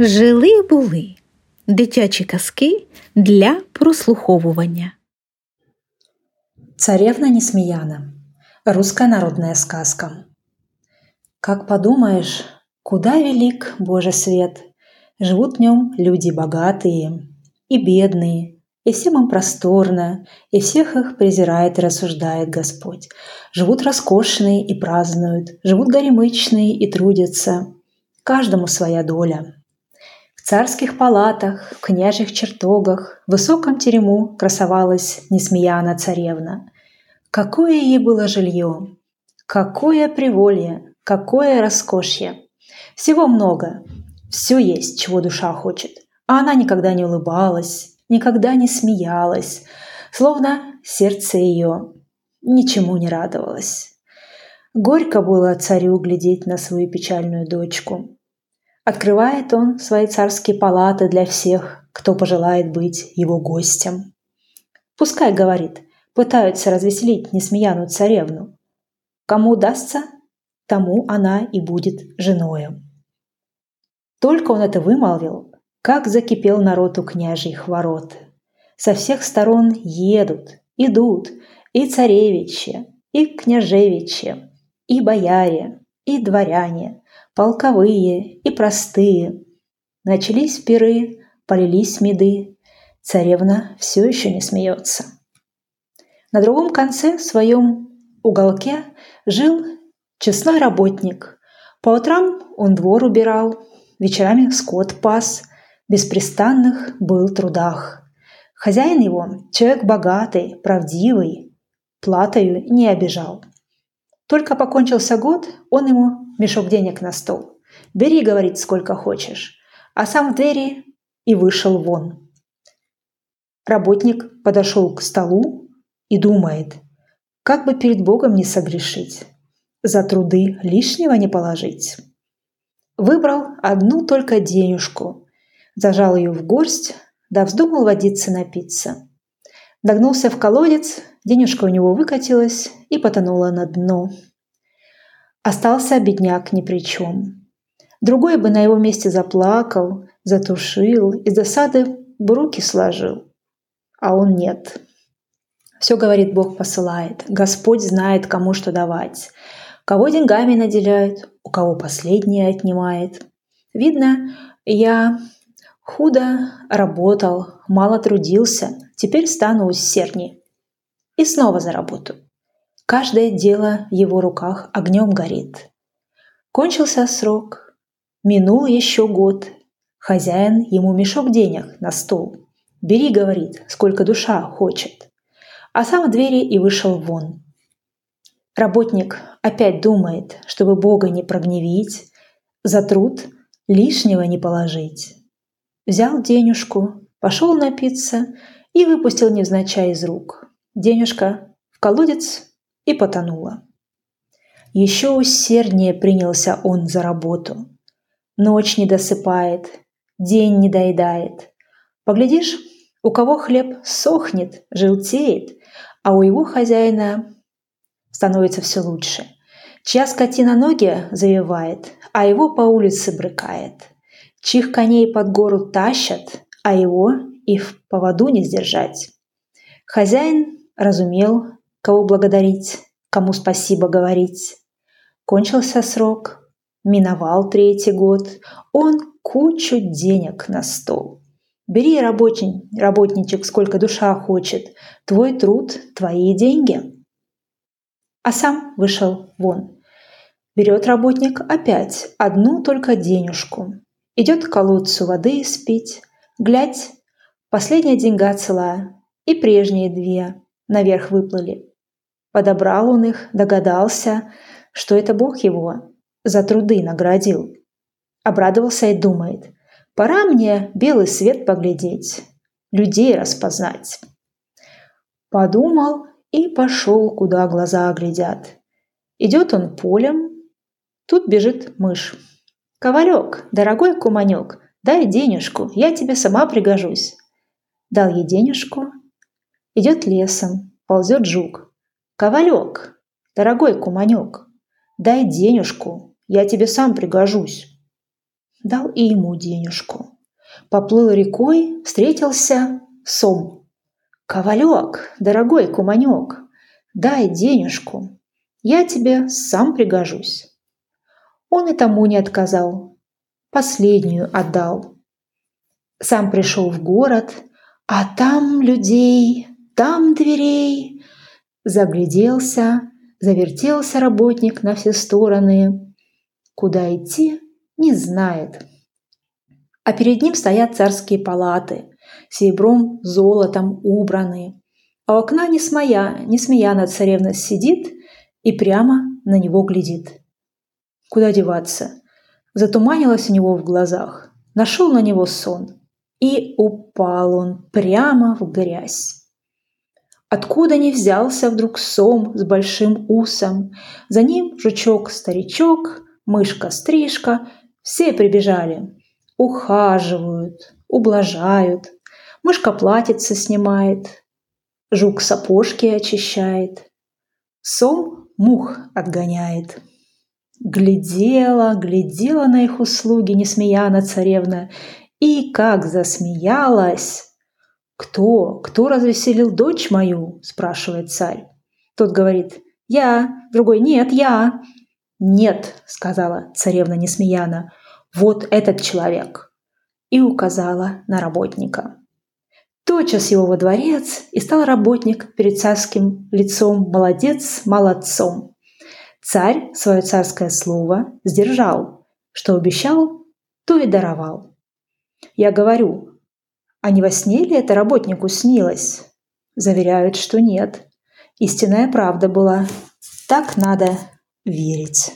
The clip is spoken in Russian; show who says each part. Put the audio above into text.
Speaker 1: Жили були дитячі казки для прослуховування.
Speaker 2: Царевна Несмеяна. Русская народная сказка. Как подумаешь, куда велик Божий свет. Живут в нем люди богатые и бедные, и всем им просторно, и всех их презирает и рассуждает Господь. Живут роскошные и празднуют, живут горемычные и трудятся. Каждому своя доля. Царских палатах, в княжьих чертогах, в высоком терему красовалась Несмеяна царевна. Какое ей было жилье, какое приволье, какое роскошье. Всего много, все есть, чего душа хочет. А она никогда не улыбалась, никогда не смеялась, словно сердце ее ничему не радовалось. Горько было царю глядеть на свою печальную дочку. Открывает он свои царские палаты для всех, кто пожелает быть его гостем. Пускай, говорит, пытаются развеселить несмеяную царевну. Кому удастся, тому она и будет женою. Только он это вымолвил, как закипел народ у княжьих ворот. Со всех сторон едут, идут и царевичи, и княжевичи, и бояре, и дворяне, полковые и простые. Начались пиры, полились меды. Царевна все еще не смеется. На другом конце в своем уголке жил честной работник. По утрам он двор убирал, вечерами скот пас, беспрестанных был трудах. Хозяин его, человек богатый, правдивый, платою не обижал. Только покончился год, он ему мешок денег на стол. «Бери, — говорит, — сколько хочешь». А сам в двери и вышел вон. Работник подошел к столу и думает, как бы перед Богом не согрешить, за труды лишнего не положить. Выбрал одну только денежку, зажал ее в горсть, да вздумал водиться напиться. Догнулся в колодец, денежка у него выкатилась и потонула на дно. Остался бедняк ни при чем. Другой бы на его месте заплакал, затушил, из досады бы руки сложил. А он нет. Все, говорит, Бог посылает. Господь знает, кому что давать. Кого деньгами наделяет, у кого последнее отнимает. Видно, я худо работал, мало трудился, теперь стану усердней. И снова за работу. Каждое дело в его руках огнем горит. Кончился срок, минул еще год. Хозяин ему мешок денег на стол. «Бери, — говорит, — сколько душа хочет». А сам в двери и вышел вон. Работник опять думает, чтобы Бога не прогневить, за труд лишнего не положить. Взял денежку, пошел напиться и выпустил невзначай из рук. Денежка в колодец и потонула. Еще усерднее принялся он за работу. Ночь не досыпает, день не доедает. Поглядишь, у кого хлеб сохнет, желтеет, а у его хозяина становится все лучше. Чья скотина ноги завивает, а его по улице брыкает. Чьих коней под гору тащат, а его и в поводу не сдержать. Хозяин разумел, кого благодарить, кому спасибо говорить. Кончился срок, миновал третий год, он кучу денег на стол. Бери, рабочий, работничек, сколько душа хочет, твой труд, твои деньги а сам вышел вон. Берет работник опять одну только денежку. Идет к колодцу воды испить. Глядь, последняя деньга цела, и прежние две наверх выплыли. Подобрал он их, догадался, что это Бог его за труды наградил. Обрадовался и думает, пора мне белый свет поглядеть, людей распознать. Подумал и пошел, куда глаза глядят. Идет он полем, тут бежит мышь. «Ковалек, дорогой куманек, дай денежку, я тебе сама пригожусь». Дал ей денежку. Идет лесом, ползет жук. «Ковалек, дорогой куманек, дай денежку, я тебе сам пригожусь». дал и ему денежку. Поплыл рекой, встретился сом. «Ковалек, дорогой куманек, дай денежку, я тебе сам пригожусь». Он и тому не отказал, последнюю отдал. Сам пришел в город, а там людей, там дверей. Загляделся, завертелся работник на все стороны. Куда идти, не знает. А перед ним стоят царские палаты, серебром, золотом убранные. А у окна не смея, не смеяна царевна сидит и прямо на него глядит. Куда деваться? Затуманилось у него в глазах. Нашел на него сон. И упал он прямо в грязь. Откуда не взялся вдруг сом с большим усом? За ним жучок-старичок, мышка-стрижка, все прибежали. Ухаживают, ублажают. Мышка платьице снимает, жук сапожки очищает. Сом мух отгоняет. Глядела, глядела на их услуги несмеяна царевна, и как засмеялась! «Кто? Кто развеселил дочь мою?» – спрашивает царь. Тот говорит «Я», другой «Нет, я». «Нет», – сказала царевна Несмеяна, – «вот этот человек». И указала на работника. Тотчас его во дворец, и стал работник перед царским лицом молодец молодцом. Царь свое царское слово сдержал, что обещал, то и даровал. Я говорю, а не во сне ли это работнику снилось? Заверяют, что нет. Истинная правда была. Так надо верить.